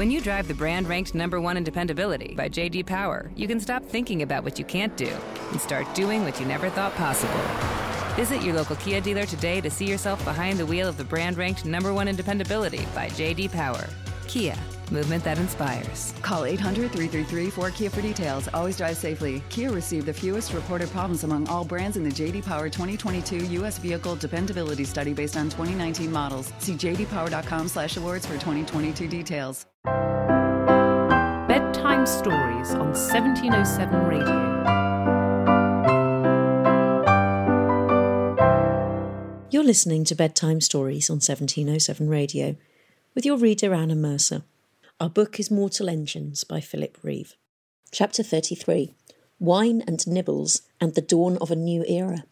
When you drive the brand ranked number one in dependability by JD Power, you can stop thinking about what you can't do and start doing what you never thought possible. Visit your local Kia dealer today to see yourself behind the wheel of the brand ranked number one in dependability by JD Power. Kia, movement that inspires. Call 800 333 4KIA for details. Always drive safely. Kia received the fewest reported problems among all brands in the JD Power 2022 U.S. Vehicle Dependability Study based on 2019 models. See jdpower.com slash awards for 2022 details. Bedtime Stories on 1707 Radio. You're listening to Bedtime Stories on 1707 Radio with your reader Anna Mercer. Our book is Mortal Engines by Philip Reeve. Chapter 33 Wine and Nibbles and the Dawn of a New Era.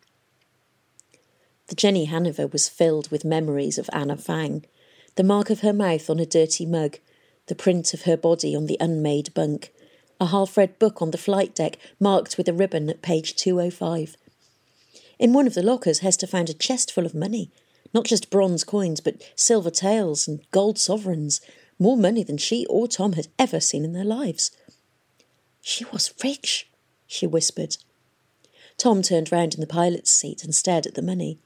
The Jenny Haniver was filled with memories of Anna Fang, the mark of her mouth on a dirty mug, the print of her body on the unmade bunk, a half read book on the flight deck marked with a ribbon at page 205. In one of the lockers, Hester found a chest full of money, not just bronze coins, but silver taels and gold sovereigns, more money than she or Tom had ever seen in their lives. She was rich, she whispered. Tom turned round in the pilot's seat and stared at the money.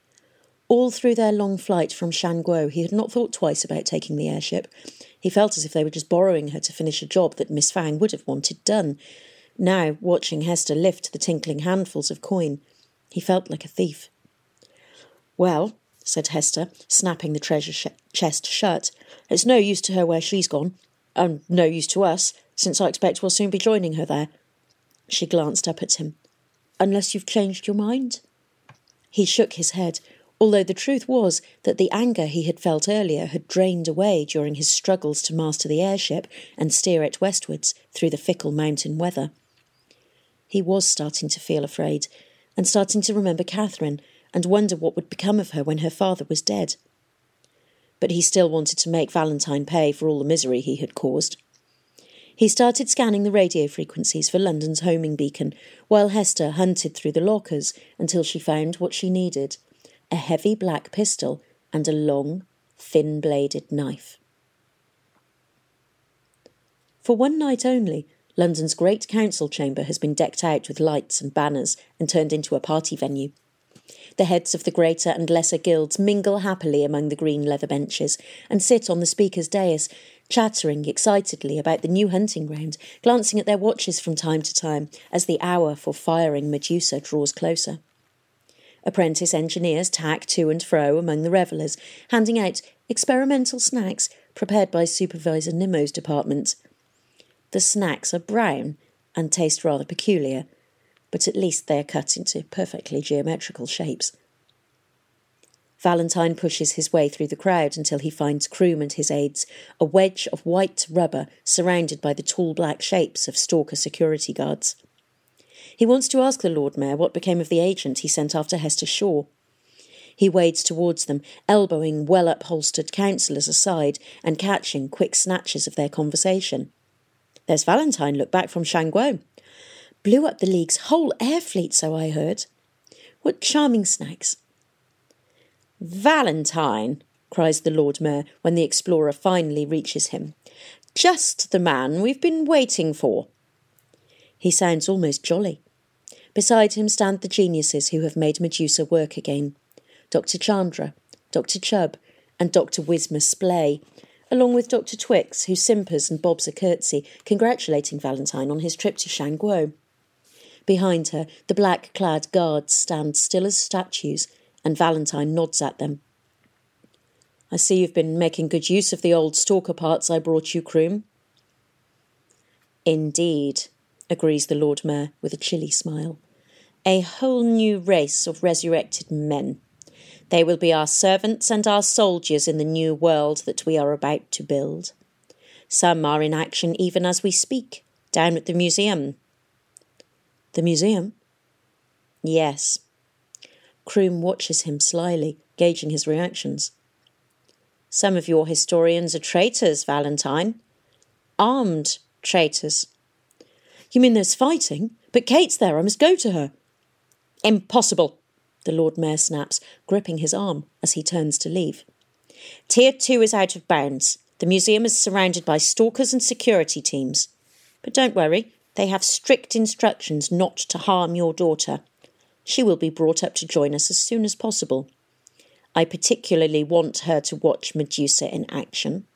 All through their long flight from Shan Guo, he had not thought twice about taking the airship. He felt as if they were just borrowing her to finish a job that Miss Fang would have wanted done. Now, watching Hester lift the tinkling handfuls of coin, he felt like a thief. Well, said Hester, snapping the treasure chest shut, it's no use to her where she's gone, and no use to us, since I expect we'll soon be joining her there. She glanced up at him. Unless you've changed your mind? He shook his head, although the truth was that the anger he had felt earlier had drained away during his struggles to master the airship and steer it westwards through the fickle mountain weather. He was starting to feel afraid, and starting to remember Catherine and wonder what would become of her when her father was dead. But he still wanted to make Valentine pay for all the misery he had caused. He started scanning the radio frequencies for London's homing beacon, while Hester hunted through the lockers until she found what she needed a heavy black pistol, and a long, thin bladed knife. For one night only, London's great council chamber has been decked out with lights and banners and turned into a party venue. The heads of the greater and lesser guilds mingle happily among the green leather benches and sit on the speaker's dais, chattering excitedly about the new hunting ground, glancing at their watches from time to time as the hour for firing Medusa draws closer. Apprentice engineers tack to and fro among the revellers, handing out experimental snacks prepared by Supervisor Nimmo's department. The snacks are brown and taste rather peculiar, but at least they are cut into perfectly geometrical shapes. Valentine pushes his way through the crowd until he finds Crome and his aides, a wedge of white rubber surrounded by the tall black shapes of stalker security guards. He wants to ask the Lord Mayor what became of the agent he sent after Hester Shaw. He wades towards them, elbowing well upholstered councillors aside and catching quick snatches of their conversation. There's Valentine, look back from Shan Guo. Blew up the League's whole air fleet, so I heard. What charming snacks. Valentine, cries the Lord Mayor when the explorer finally reaches him. Just the man we've been waiting for. He sounds almost jolly. Beside him stand the geniuses who have made Medusa work again Dr. Chandra, Dr. Chubb, and Dr. Wisma Splay, along with Dr. Twix, who simpers and bobs a curtsy, congratulating Valentine on his trip to Shan Guo. Behind her, the black clad guards stand still as statues, and Valentine nods at them. I see you've been making good use of the old stalker parts I brought you, Crome. Indeed, agrees the Lord Mayor with a chilly smile. A whole new race of resurrected men. They will be our servants and our soldiers in the new world that we are about to build. Some are in action even as we speak, down at the museum. The museum? Yes. Crome watches him slyly, gauging his reactions. Some of your historians are traitors, Valentine. Armed traitors. You mean there's fighting? But Kate's there. I must go to her. Impossible, the Lord Mayor snaps, gripping his arm as he turns to leave. Tier 2 is out of bounds. The museum is surrounded by stalkers and security teams. But don't worry, they have strict instructions not to harm your daughter. She will be brought up to join us as soon as possible. I particularly want her to watch Medusa in action.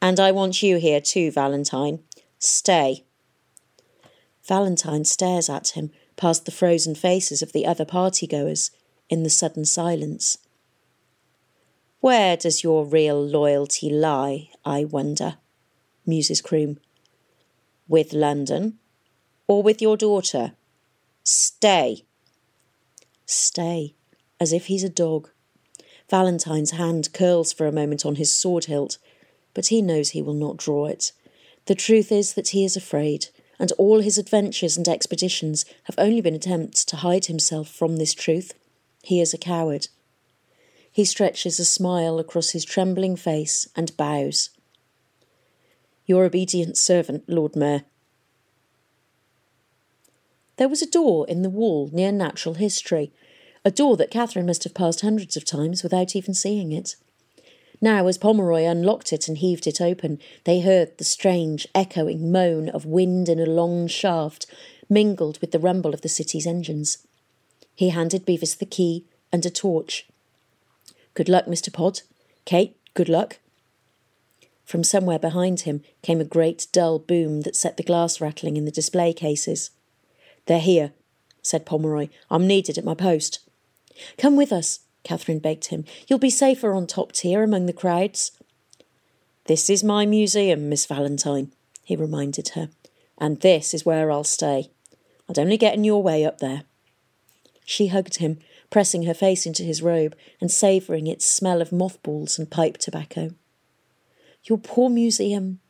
And I want you here too, Valentine. Stay. Valentine stares at him past the frozen faces of the other partygoers in the sudden silence. Where does your real loyalty lie, I wonder? muses Crome. With London or with your daughter? Stay. Stay, as if he's a dog. Valentine's hand curls for a moment on his sword hilt, but he knows he will not draw it. The truth is that he is afraid, and all his adventures and expeditions have only been attempts to hide himself from this truth. He is a coward. He stretches a smile across his trembling face and bows. Your obedient servant, Lord Mayor. There was a door in the wall near natural history, a door that Catherine must have passed hundreds of times without even seeing it. Now, as Pomeroy unlocked it and heaved it open, they heard the strange, echoing moan of wind in a long shaft, mingled with the rumble of the city's engines. He handed Bevis the key and a torch. Good luck, Mr. Pod. Kate, good luck. From somewhere behind him came a great dull boom that set the glass rattling in the display cases. They're here, said Pomeroy. I'm needed at my post. Come with us, Catherine begged him. You'll be safer on top tier among the crowds. This is my museum, Miss Valentine, he reminded her, and this is where I'll stay. I'd only get in your way up there. She hugged him, pressing her face into his robe and savouring its smell of mothballs and pipe tobacco. Your poor museum.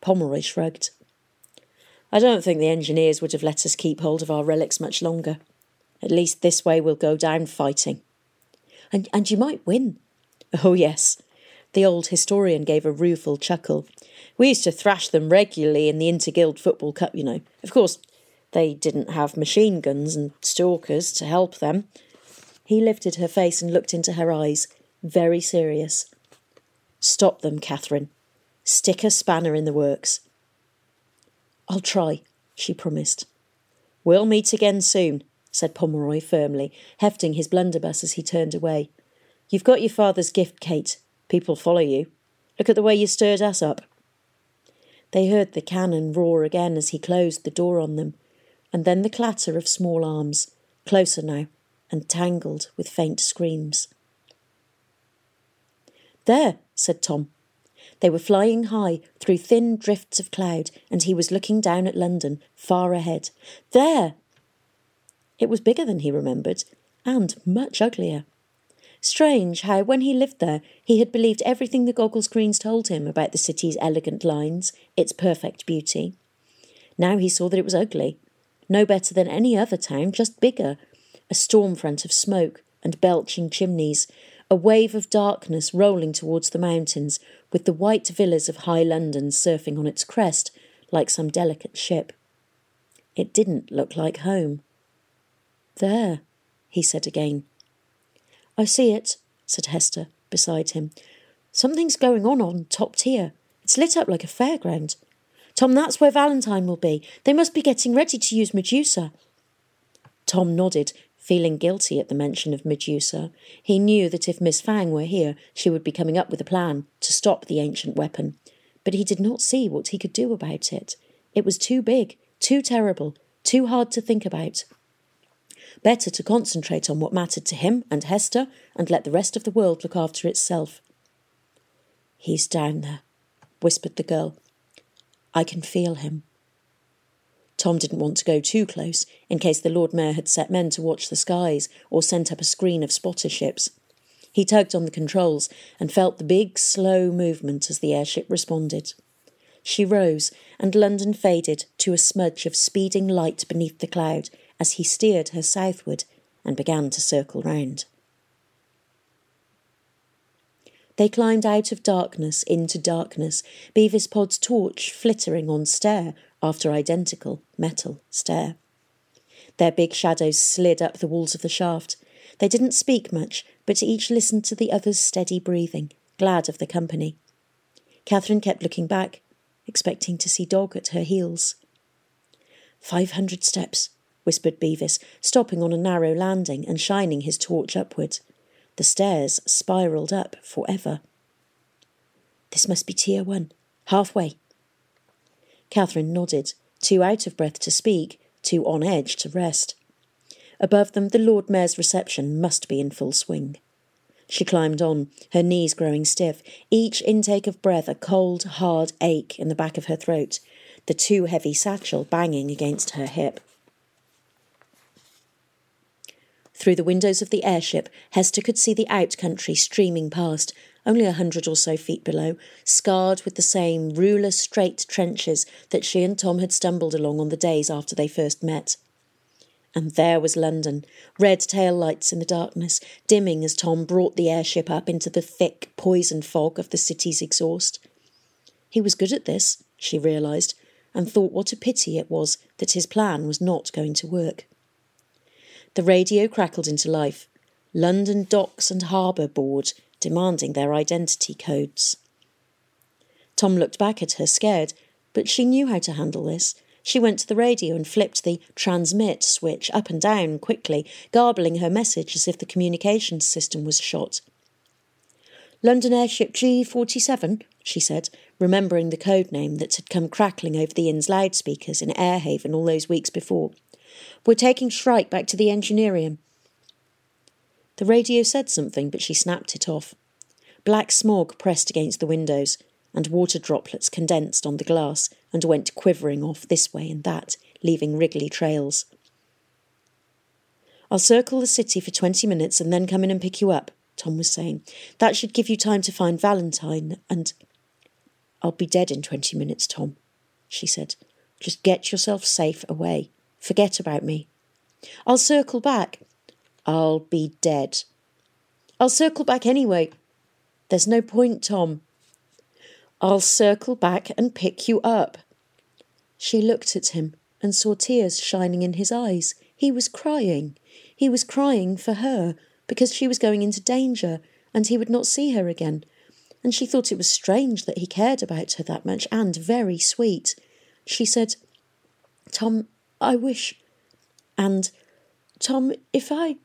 Pomeroy shrugged. I don't think the engineers would have let us keep hold of our relics much longer. At least this way we'll go down fighting and, and you might win. Oh, yes. The old historian gave a rueful chuckle. We used to thrash them regularly in the Interguild Football Cup, you know. Of course, they didn't have machine guns and stalkers to help them. He lifted her face and looked into her eyes, very serious. Stop them, Catherine. Stick a spanner in the works. I'll try, she promised. We'll meet again soon, said Pomeroy firmly, hefting his blunderbuss as he turned away. You've got your father's gift, Kate. People follow you. Look at the way you stirred us up. They heard the cannon roar again as he closed the door on them, and then the clatter of small arms, closer now, and tangled with faint screams. There, said Tom. They were flying high through thin drifts of cloud, and he was looking down at London, far ahead. There, it was bigger than he remembered, and much uglier. Strange how, when he lived there, he had believed everything the goggle screens told him about the city's elegant lines, its perfect beauty. Now he saw that it was ugly, no better than any other town, just bigger, a storm front of smoke and belching chimneys, a wave of darkness rolling towards the mountains, with the white villas of high London surfing on its crest like some delicate ship. It didn't look like home. There, he said again. I see it, said Hester, beside him. Something's going on on top tier. It's lit up like a fairground. Tom, that's where Valentine will be. They must be getting ready to use Medusa. Tom nodded, feeling guilty at the mention of Medusa. He knew that if Miss Fang were here, she would be coming up with a plan to stop the ancient weapon. But he did not see what he could do about it. It was too big, too terrible, too hard to think about. Better to concentrate on what mattered to him and Hester and let the rest of the world look after itself. He's down there, whispered the girl. I can feel him. Tom didn't want to go too close, in case the Lord Mayor had set men to watch the skies or sent up a screen of spotter ships. He tugged on the controls and felt the big, slow movement as the airship responded. She rose, and London faded to a smudge of speeding light beneath the cloud as he steered her southward and began to circle round. They climbed out of darkness into darkness, Bevis Pod's torch flittering on stair after identical metal stair. Their big shadows slid up the walls of the shaft. They didn't speak much, but each listened to the other's steady breathing, glad of the company. Catherine kept looking back, expecting to see Dog at her heels. Five hundred steps, whispered Bevis, stopping on a narrow landing and shining his torch upward. The stairs spiralled up forever. This must be tier one, halfway. Catherine nodded, too out of breath to speak, too on edge to rest. Above them, the Lord Mayor's reception must be in full swing. She climbed on, her knees growing stiff, each intake of breath a cold, hard ache in the back of her throat, the too heavy satchel banging against her hip. Through the windows of the airship, Hester could see the out country streaming past, only a hundred or so feet below, scarred with the same ruler straight trenches that she and Tom had stumbled along on the days after they first met. And there was London, red tail lights in the darkness, dimming as Tom brought the airship up into the thick poison fog of the city's exhaust. He was good at this, she realised, and thought what a pity it was that his plan was not going to work. The radio crackled into life. London Docks and Harbour Board demanding their identity codes. Tom looked back at her, scared, but she knew how to handle this. She went to the radio and flipped the transmit switch up and down quickly, garbling her message as if the communications system was shot. London airship G47, she said, remembering the code name that had come crackling over the inn's loudspeakers in Airhaven all those weeks before. We're taking Shrike back to the Engineerium. The radio said something, but she snapped it off. Black smog pressed against the windows, and water droplets condensed on the glass and went quivering off this way and that, leaving wriggly trails. I'll circle the city for twenty minutes and then come in and pick you up, Tom was saying. That should give you time to find Valentine and. I'll be dead in twenty minutes, Tom, she said. Just get yourself safe away. Forget about me. I'll circle back. I'll be dead. I'll circle back anyway. There's no point, Tom. I'll circle back and pick you up. She looked at him and saw tears shining in his eyes. He was crying. He was crying for her because she was going into danger and he would not see her again. And she thought it was strange that he cared about her that much and very sweet. She said, Tom, I wish. And, Tom, if I.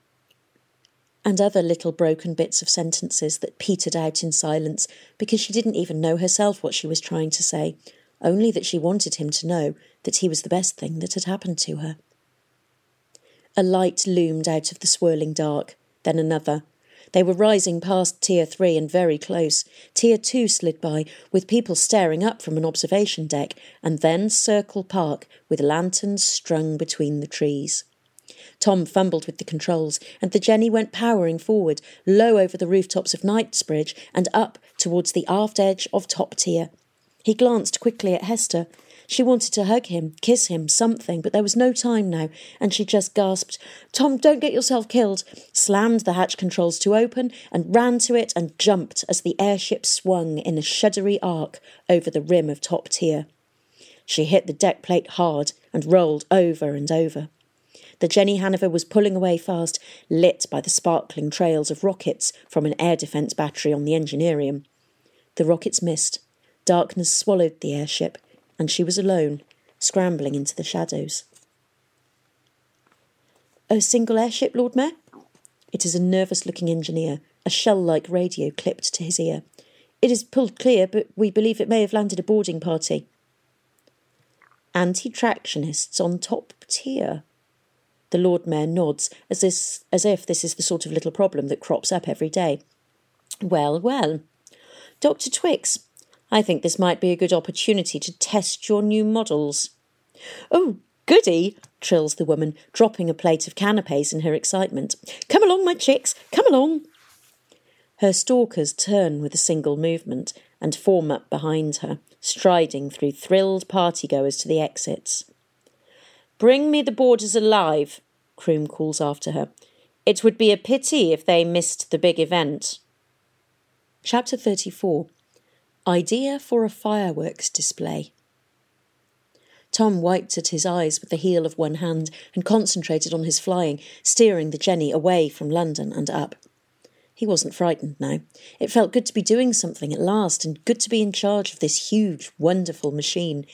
And other little broken bits of sentences that petered out in silence because she didn't even know herself what she was trying to say, only that she wanted him to know that he was the best thing that had happened to her. A light loomed out of the swirling dark, then another, they were rising past Tier 3 and very close. Tier 2 slid by, with people staring up from an observation deck, and then Circle Park, with lanterns strung between the trees. Tom fumbled with the controls, and the Jenny went powering forward, low over the rooftops of Knightsbridge and up towards the aft edge of top tier. He glanced quickly at Hester. She wanted to hug him, kiss him, something, but there was no time now, and she just gasped, Tom, don't get yourself killed, slammed the hatch controls to open, and ran to it and jumped as the airship swung in a shuddery arc over the rim of top tier. She hit the deck plate hard and rolled over and over. The Jenny Haniver was pulling away fast, lit by the sparkling trails of rockets from an air defence battery on the Engineerium. The rockets missed. Darkness swallowed the airship, and she was alone, scrambling into the shadows. A single airship, Lord Mayor? It is a nervous looking engineer, a shell like radio clipped to his ear. It is pulled clear, but we believe it may have landed a boarding party. Anti tractionists on top tier. The Lord Mayor nods, as, this, as if this is the sort of little problem that crops up every day. Well, well. Dr. Twix, I think this might be a good opportunity to test your new models. Oh, goody, trills the woman, dropping a plate of canapes in her excitement. Come along, my chicks, come along. Her stalkers turn with a single movement and form up behind her, striding through thrilled partygoers to the exits. Bring me the boarders alive, Crome calls after her. It would be a pity if they missed the big event. Chapter 34 Idea for a fireworks display. Tom wiped at his eyes with the heel of one hand and concentrated on his flying, steering the Jenny away from London and up. He wasn't frightened now. It felt good to be doing something at last, and good to be in charge of this huge, wonderful machine.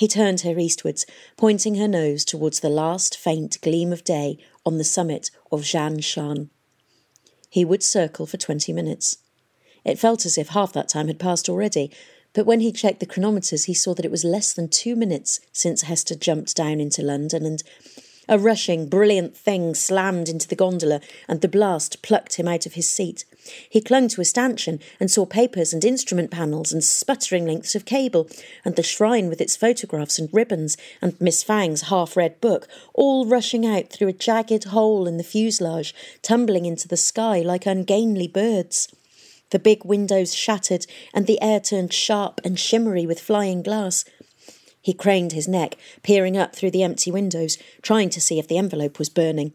He turned her eastwards, pointing her nose towards the last faint gleam of day on the summit of Zhan Shan. He would circle for twenty minutes. It felt as if half that time had passed already, but when he checked the chronometers, he saw that it was less than two minutes since Hester jumped down into London, and a rushing, brilliant thing slammed into the gondola, and the blast plucked him out of his seat. He clung to a stanchion and saw papers and instrument panels and sputtering lengths of cable, and the shrine with its photographs and ribbons, and Miss Fang's half read book, all rushing out through a jagged hole in the fuselage, tumbling into the sky like ungainly birds. The big windows shattered, and the air turned sharp and shimmery with flying glass. He craned his neck, peering up through the empty windows, trying to see if the envelope was burning.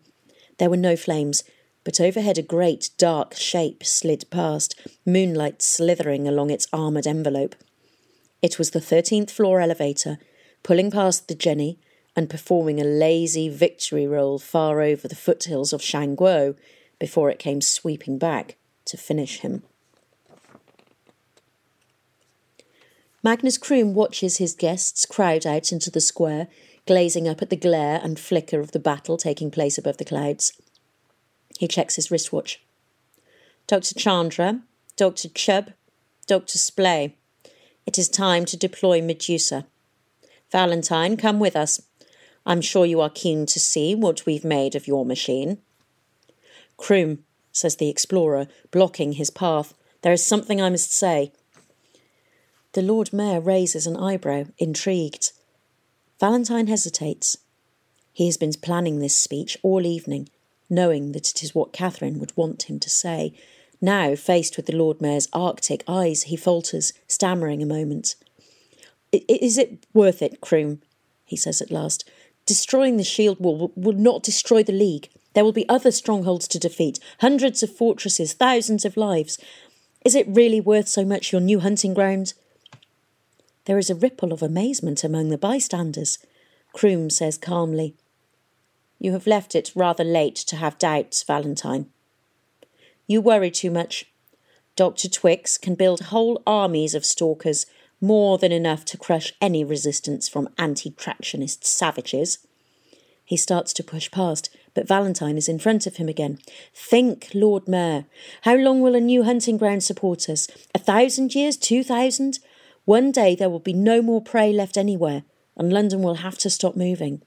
There were no flames, but overhead a great dark shape slid past, moonlight slithering along its armoured envelope. It was the thirteenth floor elevator, pulling past the Jenny and performing a lazy victory roll far over the foothills of Shan Guo before it came sweeping back to finish him. Magnus Crome watches his guests crowd out into the square, glazing up at the glare and flicker of the battle taking place above the clouds. He checks his wristwatch. Dr. Chandra, Dr. Chubb, Dr. Splay. It is time to deploy Medusa. Valentine, come with us. I'm sure you are keen to see what we've made of your machine. Crome, says the explorer, blocking his path. There is something I must say. The Lord Mayor raises an eyebrow, intrigued. Valentine hesitates. He has been planning this speech all evening, knowing that it is what Catherine would want him to say. Now, faced with the Lord Mayor's arctic eyes, he falters, stammering a moment. Is it worth it, Crome? he says at last. Destroying the shield wall will not destroy the League. There will be other strongholds to defeat, hundreds of fortresses, thousands of lives. Is it really worth so much your new hunting ground? There is a ripple of amazement among the bystanders. Crome says calmly, You have left it rather late to have doubts, Valentine. You worry too much. Dr. Twix can build whole armies of stalkers, more than enough to crush any resistance from anti tractionist savages. He starts to push past, but Valentine is in front of him again. Think, Lord Mayor. How long will a new hunting ground support us? A thousand years? Two thousand? One day there will be no more prey left anywhere, and London will have to stop moving.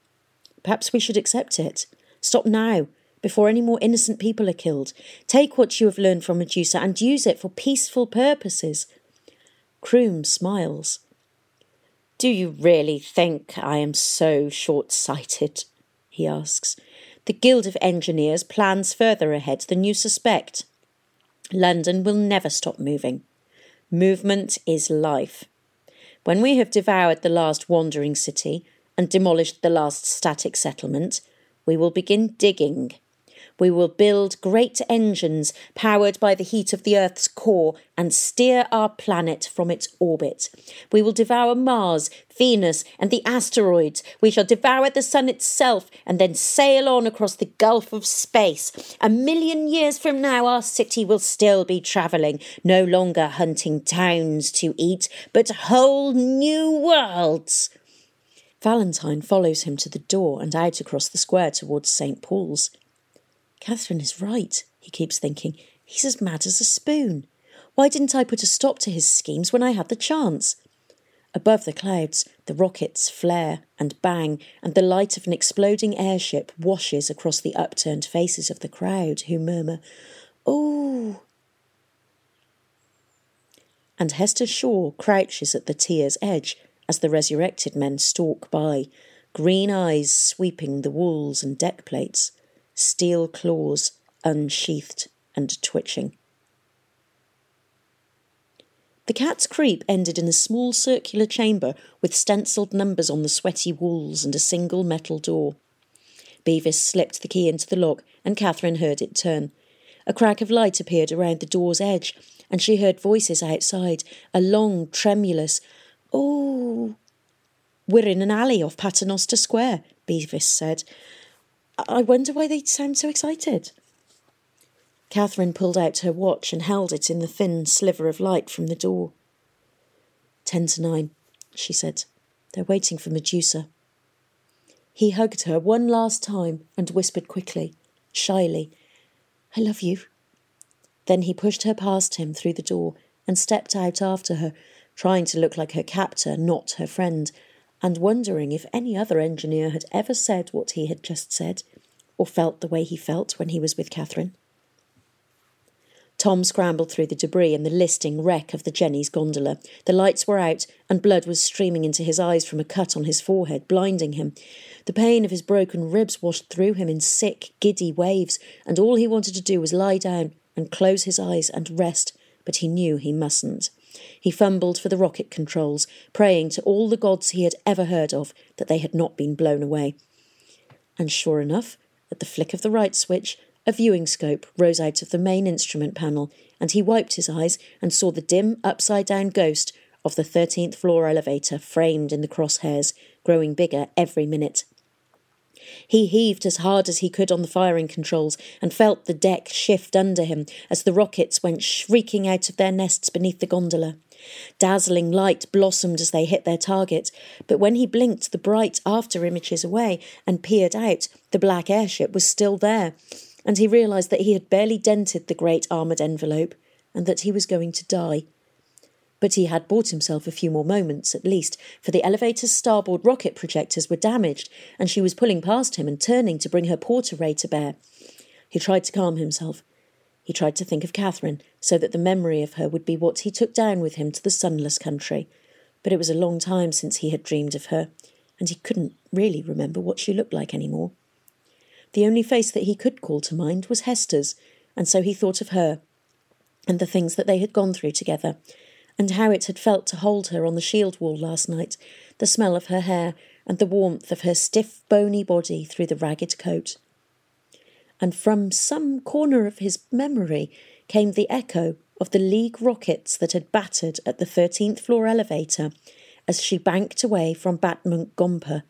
Perhaps we should accept it. Stop now, before any more innocent people are killed. Take what you have learned from Medusa and use it for peaceful purposes. Crome smiles. Do you really think I am so short sighted? he asks. The Guild of Engineers plans further ahead than you suspect. London will never stop moving. Movement is life. When we have devoured the last wandering city and demolished the last static settlement, we will begin digging we will build great engines powered by the heat of the Earth's core and steer our planet from its orbit. We will devour Mars, Venus, and the asteroids. We shall devour the sun itself and then sail on across the gulf of space. A million years from now, our city will still be travelling, no longer hunting towns to eat, but whole new worlds. Valentine follows him to the door and out across the square towards St. Paul's. Catherine is right, he keeps thinking. He's as mad as a spoon. Why didn't I put a stop to his schemes when I had the chance? Above the clouds, the rockets flare and bang, and the light of an exploding airship washes across the upturned faces of the crowd, who murmur, Oh! And Hester Shaw crouches at the tier's edge as the resurrected men stalk by, green eyes sweeping the walls and deck plates steel claws unsheathed and twitching. The cat's creep ended in a small circular chamber with stencilled numbers on the sweaty walls and a single metal door. Bevis slipped the key into the lock, and Catherine heard it turn. A crack of light appeared around the door's edge, and she heard voices outside, a long, tremulous, Oh! We're in an alley off Paternoster Square, Bevis said. I wonder why they sound so excited. Catherine pulled out her watch and held it in the thin sliver of light from the door. Ten to nine, she said. They're waiting for Medusa. He hugged her one last time and whispered quickly, shyly, I love you. Then he pushed her past him through the door and stepped out after her, trying to look like her captor, not her friend, and wondering if any other engineer had ever said what he had just said, or felt the way he felt when he was with Catherine. Tom scrambled through the debris and the listing wreck of the Jenny's gondola. The lights were out, and blood was streaming into his eyes from a cut on his forehead, blinding him. The pain of his broken ribs washed through him in sick, giddy waves, and all he wanted to do was lie down and close his eyes and rest, but he knew he mustn't. He fumbled for the rocket controls, praying to all the gods he had ever heard of that they had not been blown away. And sure enough, at the flick of the right switch, a viewing scope rose out of the main instrument panel, and he wiped his eyes and saw the dim, upside down ghost of the 13th floor elevator framed in the crosshairs, growing bigger every minute. He heaved as hard as he could on the firing controls and felt the deck shift under him as the rockets went shrieking out of their nests beneath the gondola. Dazzling light blossomed as they hit their target, but when he blinked the bright after images away and peered out, the black airship was still there, and he realised that he had barely dented the great armoured envelope and that he was going to die. But he had bought himself a few more moments, at least, for the elevator's starboard rocket projectors were damaged, and she was pulling past him and turning to bring her porter ray to bear. He tried to calm himself. He tried to think of Catherine, so that the memory of her would be what he took down with him to the sunless country. But it was a long time since he had dreamed of her, and he couldn't really remember what she looked like any more. The only face that he could call to mind was Hester's, and so he thought of her, and the things that they had gone through together, and how it had felt to hold her on the shield wall last night, the smell of her hair, and the warmth of her stiff, bony body through the ragged coat. And from some corner of his memory came the echo of the League rockets that had battered at the 13th floor elevator as she banked away from Batmunkh Gompa,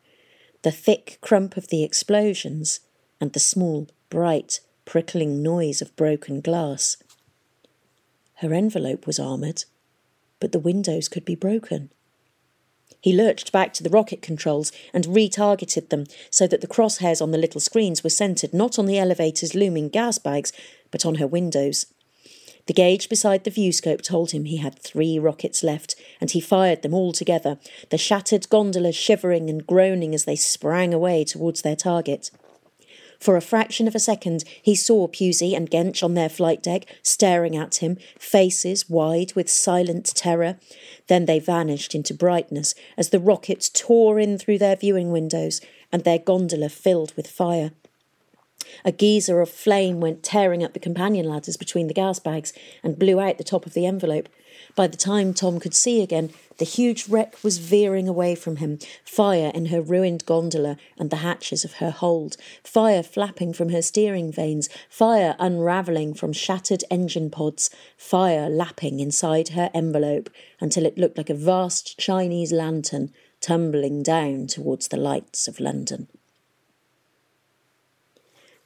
the thick crump of the explosions, and the small, bright, prickling noise of broken glass. Her envelope was armoured, but the windows could be broken. He lurched back to the rocket controls and retargeted them so that the crosshairs on the little screens were centred not on the elevator's looming gas bags, but on her windows. The gauge beside the viewscope told him he had three rockets left, and he fired them all together, the shattered gondola shivering and groaning as they sprang away towards their target. For a fraction of a second, he saw Pewsey and Gench on their flight deck, staring at him, faces wide with silent terror. Then they vanished into brightness as the rockets tore in through their viewing windows and their gondola filled with fire. A geyser of flame went tearing up the companion ladders between the gas bags and blew out the top of the envelope. By the time Tom could see again, the huge wreck was veering away from him, fire in her ruined gondola and the hatches of her hold, fire flapping from her steering vanes, fire unravelling from shattered engine pods, fire lapping inside her envelope until it looked like a vast Chinese lantern tumbling down towards the lights of London.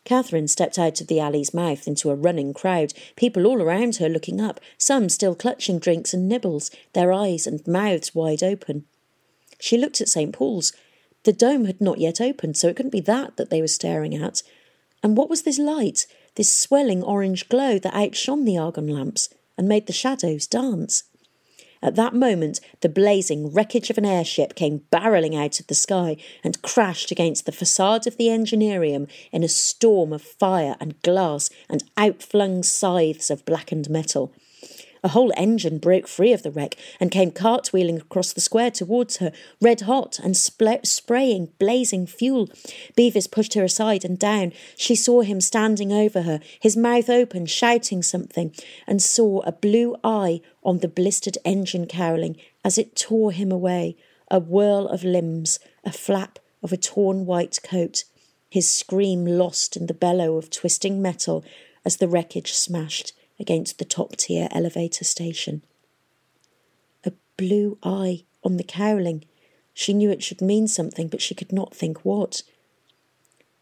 Catherine stepped out of the alley's mouth into a running crowd, people all around her looking up, some still clutching drinks and nibbles, their eyes and mouths wide open. She looked at St. Paul's. The dome had not yet opened, so it couldn't be that that they were staring at. And what was this light, this swelling orange glow that outshone the argon lamps and made the shadows dance? At that moment, the blazing wreckage of an airship came barreling out of the sky and crashed against the facade of the Engineerium in a storm of fire and glass and outflung scythes of blackened metal. A whole engine broke free of the wreck and came cartwheeling across the square towards her, red hot and spraying blazing fuel. Bevis pushed her aside and down. She saw him standing over her, his mouth open, shouting something, and saw a blue eye on the blistered engine cowling as it tore him away, a whirl of limbs, a flap of a torn white coat, his scream lost in the bellow of twisting metal as the wreckage smashed against the top tier elevator station. A blue eye on the cowling. She knew it should mean something, but she could not think what.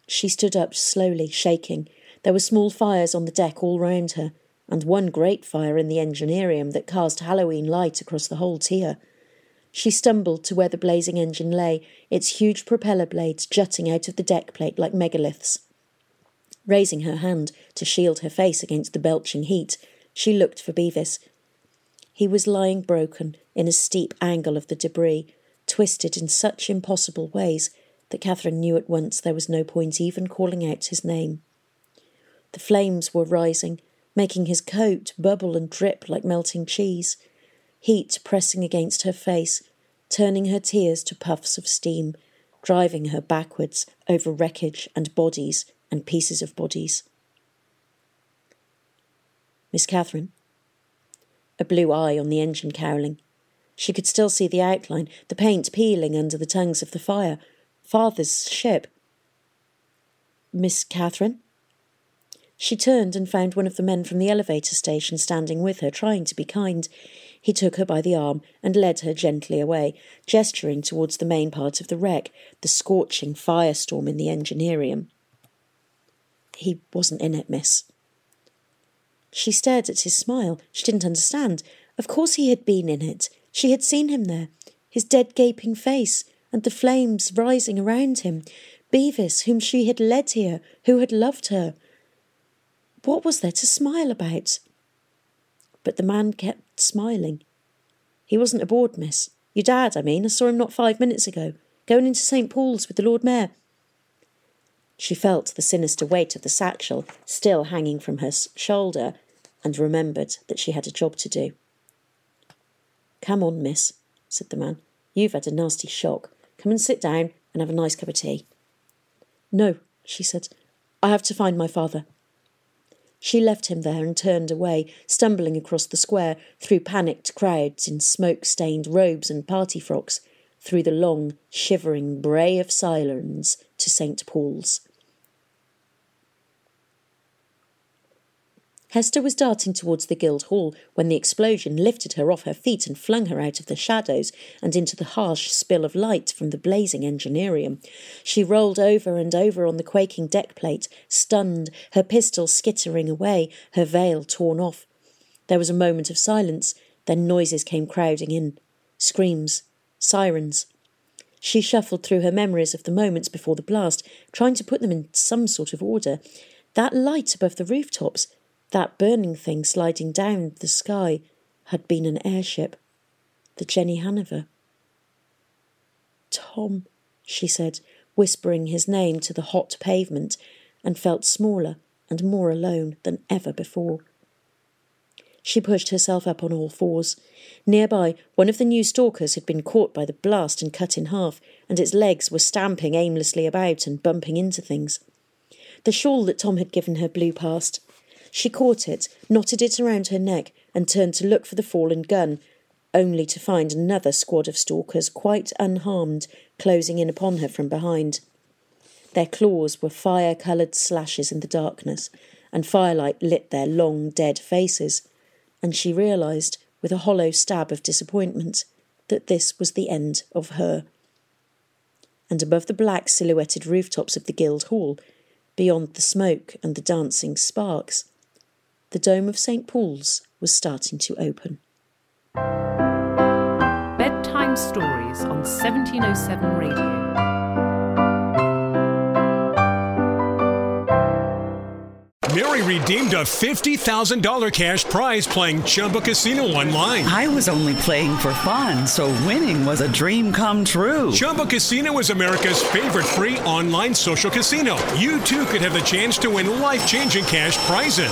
She stood up slowly, shaking. There were small fires on the deck all round her, and one great fire in the engineerium that cast Halloween light across the whole tier. She stumbled to where the blazing engine lay, its huge propeller blades jutting out of the deck plate like megaliths. Raising her hand to shield her face against the belching heat, she looked for Bevis. He was lying broken in a steep angle of the debris, twisted in such impossible ways that Catherine knew at once there was no point even calling out his name. The flames were rising, making his coat bubble and drip like melting cheese, heat pressing against her face, turning her tears to puffs of steam, driving her backwards over wreckage and bodies and pieces of bodies. Miss Catherine? A blue eye on the engine cowling. She could still see the outline, the paint peeling under the tongues of the fire. Father's ship. Miss Catherine? She turned and found one of the men from the elevator station standing with her, trying to be kind. He took her by the arm and led her gently away, gesturing towards the main part of the wreck, the scorching firestorm in the engineerium. He wasn't in it, miss. She stared at his smile. She didn't understand. Of course he had been in it. She had seen him there, his dead gaping face, and the flames rising around him. Bevis, whom she had led here, who had loved her, what was there to smile about? But the man kept smiling. He wasn't aboard, miss. Your dad, I mean. I saw him not five minutes ago, going into St. Paul's with the Lord Mayor. She felt the sinister weight of the satchel still hanging from her shoulder and remembered that she had a job to do. Come on, miss, said the man. You've had a nasty shock. Come and sit down and have a nice cup of tea. No, she said. I have to find my father. She left him there and turned away, stumbling across the square, through panicked crowds in smoke stained robes and party frocks, through the long, shivering bray of sirens to St. Paul's. Hester was darting towards the Guildhall when the explosion lifted her off her feet and flung her out of the shadows and into the harsh spill of light from the blazing engineerium. She rolled over and over on the quaking deck plate, stunned, her pistol skittering away, her veil torn off. There was a moment of silence, then noises came crowding in screams, sirens. She shuffled through her memories of the moments before the blast, trying to put them in some sort of order. That light above the rooftops, that burning thing sliding down the sky had been an airship. The Jenny Haniver. Tom, she said, whispering his name to the hot pavement, and felt smaller and more alone than ever before. She pushed herself up on all fours. Nearby, one of the new stalkers had been caught by the blast and cut in half, and its legs were stamping aimlessly about and bumping into things. The shawl that Tom had given her blew past. She caught it, knotted it around her neck, and turned to look for the fallen gun, only to find another squad of stalkers, quite unharmed, closing in upon her from behind. Their claws were fire coloured slashes in the darkness, and firelight lit their long, dead faces, and she realised, with a hollow stab of disappointment, that this was the end of her. And above the black silhouetted rooftops of the Guildhall, beyond the smoke and the dancing sparks, the dome of St. Paul's was starting to open. Bedtime Stories on 1707 Radio. Mary redeemed a $50,000 cash prize playing Chumba Casino online. I was only playing for fun, so winning was a dream come true. Chumba Casino is America's favorite free online social casino. You too could have the chance to win life changing cash prizes.